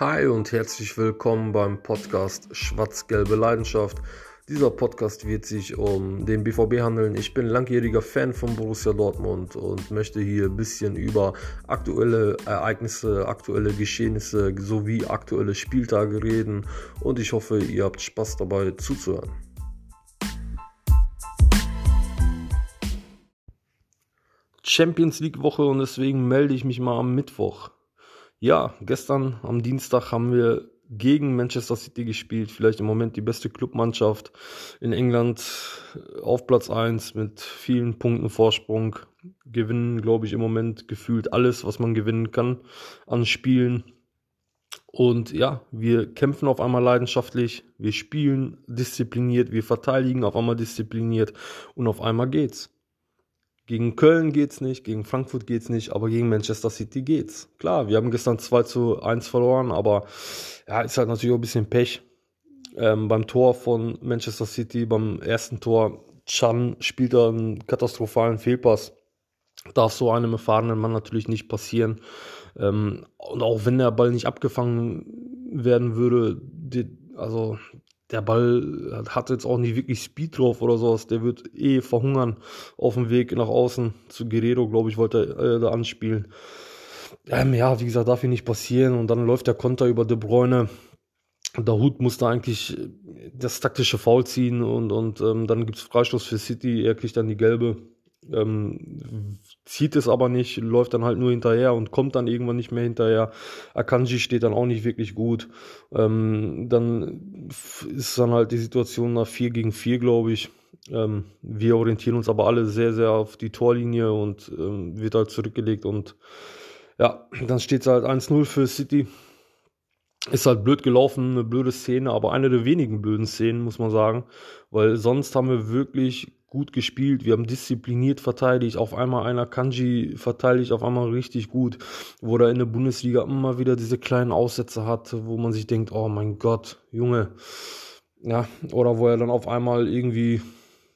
Hi und herzlich willkommen beim Podcast Schwarz-Gelbe Leidenschaft. Dieser Podcast wird sich um den BVB handeln. Ich bin langjähriger Fan von Borussia Dortmund und möchte hier ein bisschen über aktuelle Ereignisse, aktuelle Geschehnisse sowie aktuelle Spieltage reden und ich hoffe, ihr habt Spaß dabei zuzuhören. Champions League Woche und deswegen melde ich mich mal am Mittwoch. Ja, gestern am Dienstag haben wir gegen Manchester City gespielt. Vielleicht im Moment die beste Clubmannschaft in England auf Platz 1 mit vielen Punkten Vorsprung. Gewinnen, glaube ich, im Moment gefühlt alles, was man gewinnen kann an Spielen. Und ja, wir kämpfen auf einmal leidenschaftlich, wir spielen diszipliniert, wir verteidigen auf einmal diszipliniert und auf einmal geht's. Gegen Köln geht's nicht, gegen Frankfurt geht's nicht, aber gegen Manchester City geht's. Klar, wir haben gestern 2 zu 1 verloren, aber ja, ist halt natürlich auch ein bisschen Pech. Ähm, beim Tor von Manchester City, beim ersten Tor, Chan spielt da einen katastrophalen Fehlpass. Darf so einem erfahrenen Mann natürlich nicht passieren. Ähm, und auch wenn der Ball nicht abgefangen werden würde, die, also der Ball hat jetzt auch nicht wirklich Speed drauf oder sowas. Der wird eh verhungern auf dem Weg nach außen. Zu Guerrero, glaube ich, wollte er äh, da anspielen. Ähm, ja, wie gesagt, darf hier nicht passieren. Und dann läuft der Konter über De Bruyne. Der Hut musste eigentlich das taktische Foul ziehen und, und ähm, dann gibt es Freistoß für City. Er kriegt dann die gelbe ähm, zieht es aber nicht, läuft dann halt nur hinterher und kommt dann irgendwann nicht mehr hinterher. Akanji steht dann auch nicht wirklich gut. Ähm, dann ist dann halt die Situation nach 4 gegen 4, glaube ich. Ähm, wir orientieren uns aber alle sehr, sehr auf die Torlinie und ähm, wird halt zurückgelegt und ja, dann steht es halt 1-0 für City. Ist halt blöd gelaufen, eine blöde Szene, aber eine der wenigen blöden Szenen, muss man sagen. Weil sonst haben wir wirklich gut gespielt, wir haben diszipliniert verteidigt, auf einmal einer Kanji verteidigt, auf einmal richtig gut, wo er in der Bundesliga immer wieder diese kleinen Aussätze hat, wo man sich denkt, oh mein Gott, Junge, ja, oder wo er dann auf einmal irgendwie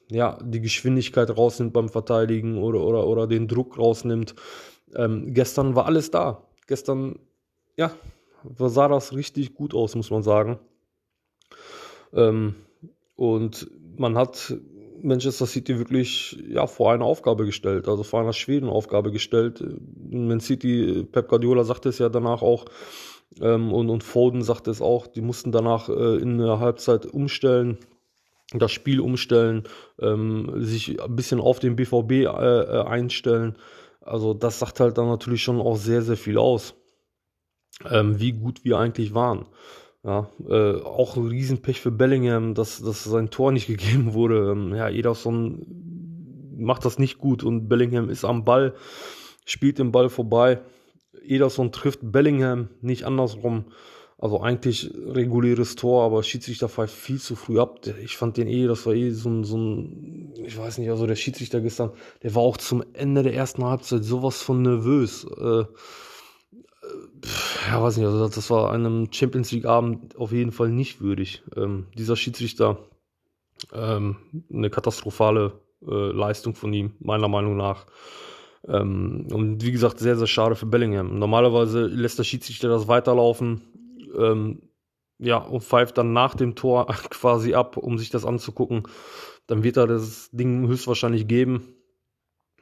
ja, die Geschwindigkeit rausnimmt beim Verteidigen oder, oder, oder den Druck rausnimmt. Ähm, gestern war alles da. Gestern, ja, sah das richtig gut aus, muss man sagen. Ähm, und man hat Manchester City wirklich ja, vor eine Aufgabe gestellt, also vor einer schweren Aufgabe gestellt. Man City, Pep Guardiola sagte es ja danach auch, ähm, und, und Foden sagte es auch, die mussten danach äh, in der Halbzeit umstellen, das Spiel umstellen, ähm, sich ein bisschen auf den BVB äh, äh, einstellen. Also das sagt halt dann natürlich schon auch sehr, sehr viel aus, ähm, wie gut wir eigentlich waren. Ja, äh, auch ein Riesenpech für Bellingham, dass, dass sein Tor nicht gegeben wurde. Ähm, ja, Ederson macht das nicht gut und Bellingham ist am Ball, spielt den Ball vorbei. Ederson trifft Bellingham, nicht andersrum. Also eigentlich reguläres Tor, aber Schiedsrichter pfeift viel zu früh ab. Ich fand den eh, das war eh so ein, so ein, ich weiß nicht, also der Schiedsrichter gestern, der war auch zum Ende der ersten Halbzeit sowas von nervös. Äh, ja, weiß nicht, also das war einem Champions League Abend auf jeden Fall nicht würdig. Ähm, dieser Schiedsrichter, ähm, eine katastrophale äh, Leistung von ihm, meiner Meinung nach. Ähm, und wie gesagt, sehr, sehr schade für Bellingham. Normalerweise lässt der Schiedsrichter das weiterlaufen, ähm, ja, und pfeift dann nach dem Tor quasi ab, um sich das anzugucken. Dann wird er das Ding höchstwahrscheinlich geben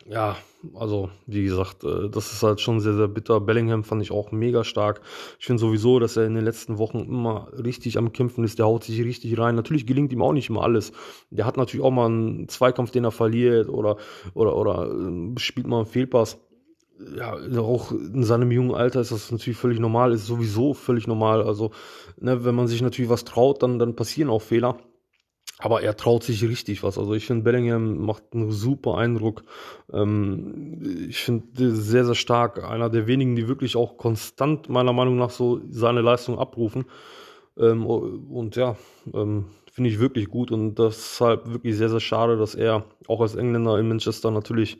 ja, also wie gesagt, äh, das ist halt schon sehr, sehr bitter. Bellingham fand ich auch mega stark. Ich finde sowieso, dass er in den letzten Wochen immer richtig am Kämpfen ist. Der haut sich richtig rein. Natürlich gelingt ihm auch nicht immer alles. Der hat natürlich auch mal einen Zweikampf, den er verliert oder, oder, oder äh, spielt mal einen Fehlpass. Ja, auch in seinem jungen Alter ist das natürlich völlig normal, ist sowieso völlig normal. Also, ne, wenn man sich natürlich was traut, dann, dann passieren auch Fehler. Aber er traut sich richtig was. Also ich finde, Bellingham macht einen super Eindruck. Ähm, ich finde sehr, sehr stark. Einer der wenigen, die wirklich auch konstant, meiner Meinung nach, so seine Leistung abrufen. Ähm, und ja, ähm, finde ich wirklich gut. Und deshalb wirklich sehr, sehr schade, dass er auch als Engländer in Manchester natürlich,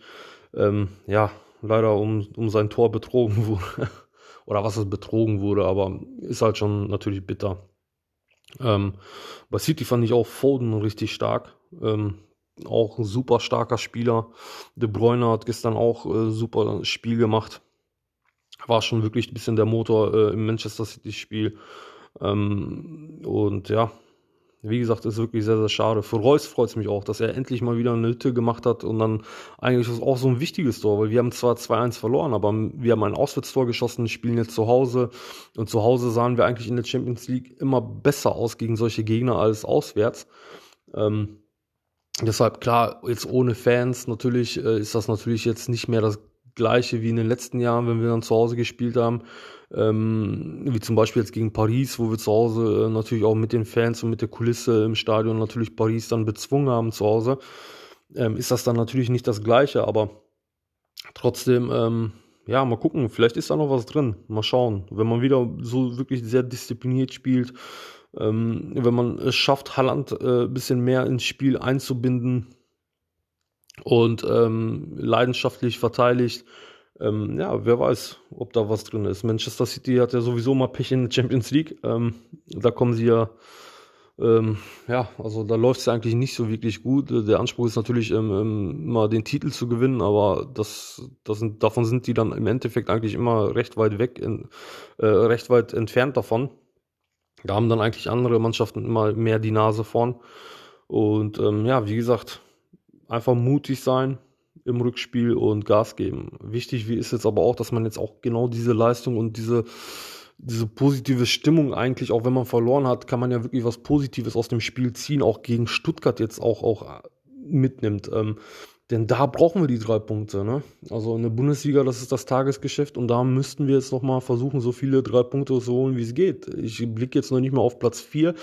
ähm, ja, leider um, um sein Tor betrogen wurde. Oder was es betrogen wurde, aber ist halt schon natürlich bitter. Ähm, bei City fand ich auch Foden richtig stark. Ähm, auch ein super starker Spieler. De Bruyne hat gestern auch äh, super Spiel gemacht. war schon wirklich ein bisschen der Motor äh, im Manchester City-Spiel. Ähm, und ja, wie gesagt, ist wirklich sehr, sehr schade. Für Reus freut es mich auch, dass er endlich mal wieder eine Hütte gemacht hat und dann eigentlich ist auch so ein wichtiges Tor, weil wir haben zwar 2-1 verloren, aber wir haben ein Auswärtstor geschossen, spielen jetzt zu Hause und zu Hause sahen wir eigentlich in der Champions League immer besser aus gegen solche Gegner als auswärts. Ähm, deshalb klar, jetzt ohne Fans natürlich äh, ist das natürlich jetzt nicht mehr das gleiche wie in den letzten Jahren, wenn wir dann zu Hause gespielt haben. Ähm, wie zum Beispiel jetzt gegen Paris, wo wir zu Hause äh, natürlich auch mit den Fans und mit der Kulisse im Stadion natürlich Paris dann bezwungen haben zu Hause, ähm, ist das dann natürlich nicht das gleiche, aber trotzdem, ähm, ja, mal gucken, vielleicht ist da noch was drin, mal schauen. Wenn man wieder so wirklich sehr diszipliniert spielt, ähm, wenn man es schafft, Halland äh, ein bisschen mehr ins Spiel einzubinden und ähm, leidenschaftlich verteidigt, ähm, ja, wer weiß, ob da was drin ist. Manchester City hat ja sowieso mal Pech in der Champions League. Ähm, da kommen sie ja, ähm, ja, also da läuft es eigentlich nicht so wirklich gut. Der Anspruch ist natürlich ähm, ähm, immer den Titel zu gewinnen, aber das, das sind, davon sind die dann im Endeffekt eigentlich immer recht weit weg, in, äh, recht weit entfernt davon. Da haben dann eigentlich andere Mannschaften immer mehr die Nase vorn. Und ähm, ja, wie gesagt, einfach mutig sein, im Rückspiel und Gas geben. Wichtig ist jetzt aber auch, dass man jetzt auch genau diese Leistung und diese, diese positive Stimmung eigentlich, auch wenn man verloren hat, kann man ja wirklich was Positives aus dem Spiel ziehen, auch gegen Stuttgart jetzt auch, auch mitnimmt. Ähm, denn da brauchen wir die drei Punkte. Ne? Also in der Bundesliga, das ist das Tagesgeschäft und da müssten wir jetzt nochmal versuchen, so viele drei Punkte zu holen, wie es geht. Ich blicke jetzt noch nicht mehr auf Platz 4,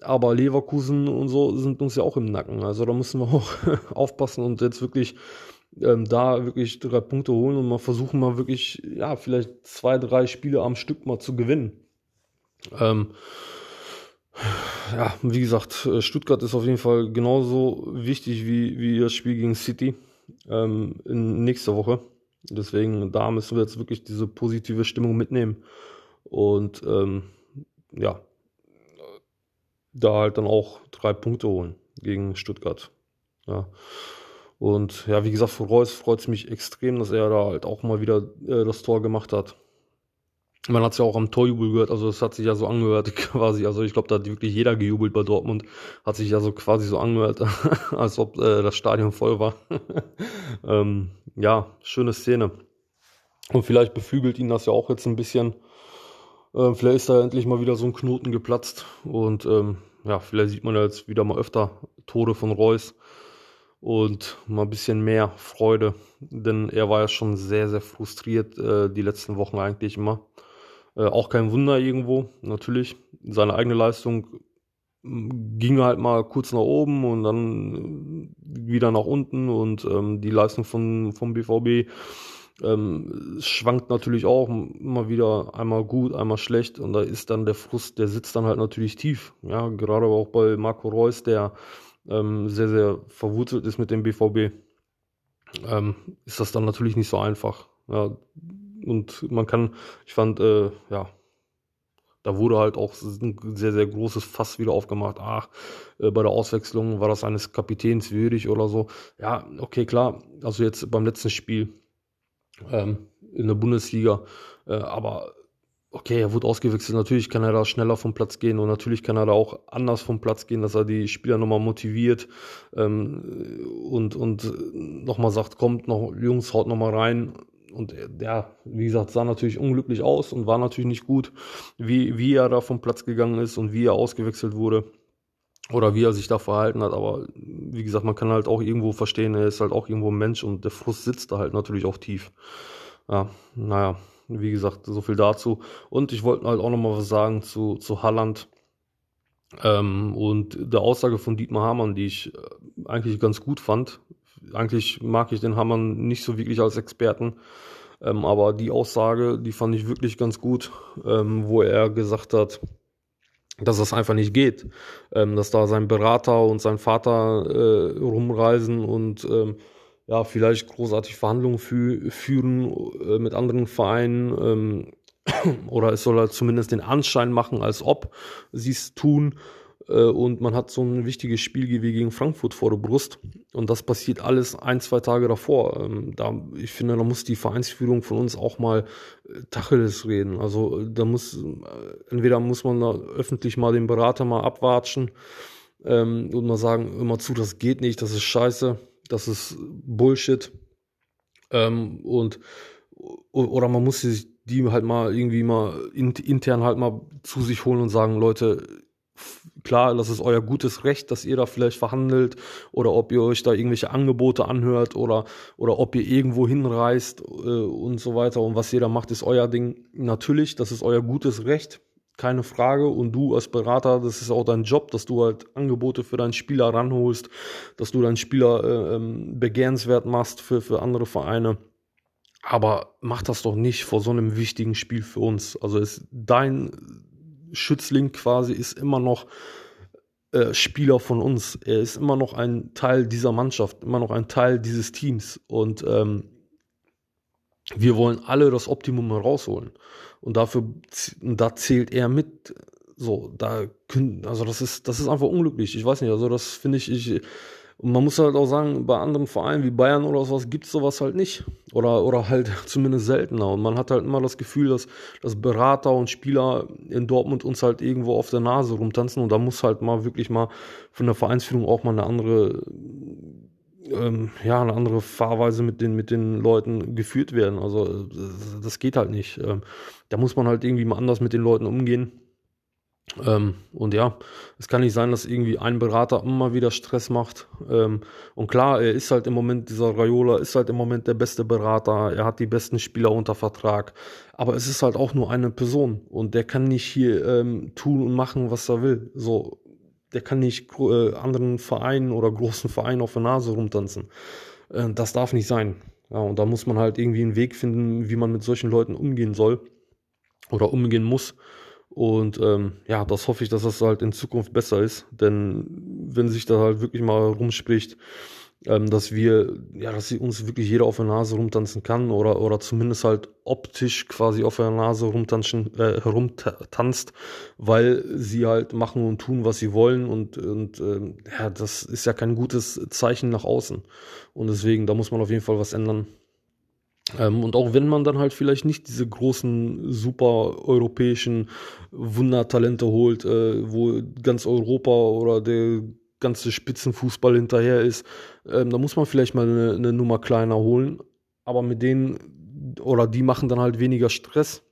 aber Leverkusen und so sind uns ja auch im Nacken. Also da müssen wir auch aufpassen und jetzt wirklich ähm, da wirklich drei Punkte holen und mal versuchen, mal wirklich, ja, vielleicht zwei, drei Spiele am Stück mal zu gewinnen. Ähm, ja, wie gesagt, äh, Stuttgart ist auf jeden Fall genauso wichtig wie, wie das Spiel gegen City ähm, in nächster Woche. Deswegen, da müssen wir jetzt wirklich diese positive Stimmung mitnehmen. Und ähm, ja, da halt dann auch drei Punkte holen gegen Stuttgart. Ja. Und ja, wie gesagt, für Reus freut es mich extrem, dass er da halt auch mal wieder äh, das Tor gemacht hat. Man hat es ja auch am Torjubel gehört, also es hat sich ja so angehört quasi, also ich glaube, da hat wirklich jeder gejubelt bei Dortmund, hat sich ja so quasi so angehört, als ob äh, das Stadion voll war. ähm, ja, schöne Szene. Und vielleicht beflügelt ihn das ja auch jetzt ein bisschen. Ähm, vielleicht ist da endlich mal wieder so ein Knoten geplatzt und ähm, ja, vielleicht sieht man ja jetzt wieder mal öfter Tore von Reus und mal ein bisschen mehr Freude, denn er war ja schon sehr, sehr frustriert äh, die letzten Wochen eigentlich immer. Äh, auch kein Wunder irgendwo, natürlich. Seine eigene Leistung mm, ging halt mal kurz nach oben und dann äh, wieder nach unten und ähm, die Leistung von, vom BVB ähm, schwankt natürlich auch immer wieder einmal gut, einmal schlecht und da ist dann der Frust, der sitzt dann halt natürlich tief. Ja, gerade auch bei Marco Reus, der ähm, sehr, sehr verwurzelt ist mit dem BVB, ähm, ist das dann natürlich nicht so einfach. Ja, und man kann, ich fand, äh, ja, da wurde halt auch ein sehr, sehr großes Fass wieder aufgemacht. Ach, äh, bei der Auswechslung war das eines Kapitäns würdig oder so. Ja, okay, klar. Also jetzt beim letzten Spiel ähm, in der Bundesliga. Äh, aber okay, er wurde ausgewechselt, natürlich kann er da schneller vom Platz gehen und natürlich kann er da auch anders vom Platz gehen, dass er die Spieler nochmal motiviert ähm, und, und nochmal sagt, kommt noch, Jungs, haut nochmal rein. Und ja, wie gesagt, sah natürlich unglücklich aus und war natürlich nicht gut, wie, wie er da vom Platz gegangen ist und wie er ausgewechselt wurde oder wie er sich da verhalten hat. Aber wie gesagt, man kann halt auch irgendwo verstehen, er ist halt auch irgendwo ein Mensch und der Frust sitzt da halt natürlich auch tief. Ja, naja, wie gesagt, so viel dazu. Und ich wollte halt auch nochmal was sagen zu, zu Halland. Ähm, und der Aussage von Dietmar Hamann, die ich äh, eigentlich ganz gut fand. Eigentlich mag ich den Hamann nicht so wirklich als Experten. Ähm, aber die Aussage, die fand ich wirklich ganz gut, ähm, wo er gesagt hat, dass das einfach nicht geht. Ähm, dass da sein Berater und sein Vater äh, rumreisen und ähm, ja, vielleicht großartig Verhandlungen fü führen äh, mit anderen Vereinen ähm, oder es soll halt zumindest den Anschein machen, als ob sie es tun. Äh, und man hat so ein wichtiges Spiel wie gegen Frankfurt vor der Brust und das passiert alles ein, zwei Tage davor. Ähm, da, ich finde, da muss die Vereinsführung von uns auch mal äh, Tacheles reden. Also da muss, äh, entweder muss man da öffentlich mal den Berater mal abwatschen ähm, und mal sagen, immer zu, das geht nicht, das ist scheiße, das ist Bullshit. Ähm, und oder man muss sich die halt mal irgendwie mal intern halt mal zu sich holen und sagen, Leute, klar, das ist euer gutes Recht, dass ihr da vielleicht verhandelt oder ob ihr euch da irgendwelche Angebote anhört oder, oder ob ihr irgendwo hinreist äh, und so weiter und was ihr da macht, ist euer Ding. Natürlich, das ist euer gutes Recht, keine Frage. Und du als Berater, das ist auch dein Job, dass du halt Angebote für deinen Spieler ranholst, dass du deinen Spieler äh, ähm, begehrenswert machst für, für andere Vereine. Aber mach das doch nicht vor so einem wichtigen Spiel für uns. Also ist dein Schützling quasi ist immer noch äh, Spieler von uns. Er ist immer noch ein Teil dieser Mannschaft, immer noch ein Teil dieses Teams. Und ähm, wir wollen alle das Optimum herausholen. Und dafür, da zählt er mit. So, da können, also das ist, das ist einfach unglücklich. Ich weiß nicht, also das finde ich, ich, und man muss halt auch sagen, bei anderen Vereinen wie Bayern oder sowas gibt es sowas halt nicht. Oder, oder halt zumindest seltener. Und man hat halt immer das Gefühl, dass, dass Berater und Spieler in Dortmund uns halt irgendwo auf der Nase rumtanzen. Und da muss halt mal wirklich mal von der Vereinsführung auch mal eine andere, ähm, ja, eine andere Fahrweise mit den, mit den Leuten geführt werden. Also das geht halt nicht. Ähm, da muss man halt irgendwie mal anders mit den Leuten umgehen. Ähm, und ja, es kann nicht sein, dass irgendwie ein Berater immer wieder Stress macht. Ähm, und klar, er ist halt im Moment, dieser Raiola ist halt im Moment der beste Berater. Er hat die besten Spieler unter Vertrag. Aber es ist halt auch nur eine Person. Und der kann nicht hier ähm, tun und machen, was er will. So, der kann nicht äh, anderen Vereinen oder großen Vereinen auf der Nase rumtanzen. Äh, das darf nicht sein. Ja, und da muss man halt irgendwie einen Weg finden, wie man mit solchen Leuten umgehen soll oder umgehen muss. Und ähm, ja, das hoffe ich, dass das halt in Zukunft besser ist. Denn wenn sich da halt wirklich mal rumspricht, ähm, dass wir, ja, dass sie uns wirklich jeder auf der Nase rumtanzen kann oder, oder zumindest halt optisch quasi auf der Nase rumtanzen, äh, herumtanzt, weil sie halt machen und tun, was sie wollen und, und ähm, ja, das ist ja kein gutes Zeichen nach außen. Und deswegen, da muss man auf jeden Fall was ändern. Ähm, und auch wenn man dann halt vielleicht nicht diese großen, super europäischen Wundertalente holt, äh, wo ganz Europa oder der ganze Spitzenfußball hinterher ist, ähm, da muss man vielleicht mal eine, eine Nummer kleiner holen. Aber mit denen oder die machen dann halt weniger Stress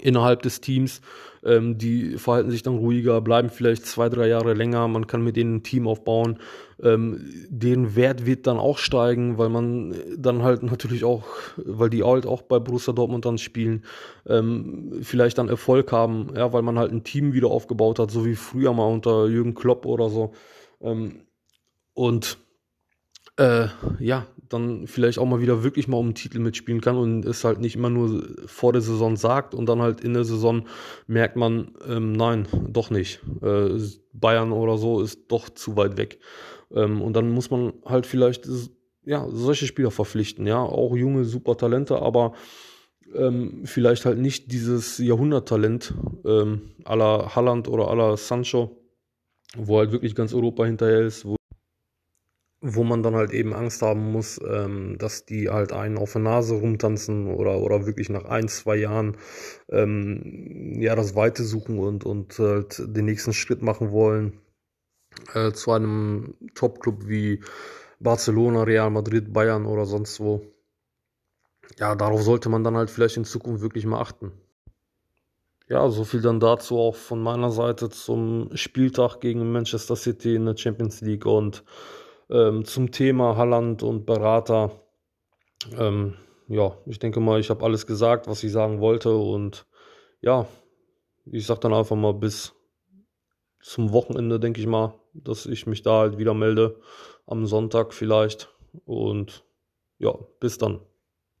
innerhalb des Teams. Ähm, die verhalten sich dann ruhiger, bleiben vielleicht zwei, drei Jahre länger. Man kann mit denen ein Team aufbauen. Ähm, deren Wert wird dann auch steigen, weil man dann halt natürlich auch, weil die halt auch bei Borussia Dortmund dann spielen, ähm, vielleicht dann Erfolg haben, ja, weil man halt ein Team wieder aufgebaut hat, so wie früher mal unter Jürgen Klopp oder so. Ähm, und äh, ja, dann vielleicht auch mal wieder wirklich mal um den Titel mitspielen kann und es halt nicht immer nur vor der Saison sagt und dann halt in der Saison merkt man, ähm, nein, doch nicht. Äh, Bayern oder so ist doch zu weit weg. Ähm, und dann muss man halt vielleicht ja, solche Spieler verpflichten, ja, auch junge, super Talente, aber ähm, vielleicht halt nicht dieses Jahrhunderttalent ähm, aller Halland oder aller Sancho, wo halt wirklich ganz Europa hinterher ist, wo wo man dann halt eben Angst haben muss, ähm, dass die halt einen auf der Nase rumtanzen oder, oder wirklich nach ein, zwei Jahren ähm, ja das Weite suchen und, und halt den nächsten Schritt machen wollen äh, zu einem Top-Club wie Barcelona, Real Madrid, Bayern oder sonst wo. Ja, darauf sollte man dann halt vielleicht in Zukunft wirklich mal achten. Ja, so viel dann dazu auch von meiner Seite zum Spieltag gegen Manchester City in der Champions League und ähm, zum Thema Halland und Berater. Ähm, ja, ich denke mal, ich habe alles gesagt, was ich sagen wollte. Und ja, ich sage dann einfach mal bis zum Wochenende, denke ich mal, dass ich mich da halt wieder melde. Am Sonntag vielleicht. Und ja, bis dann.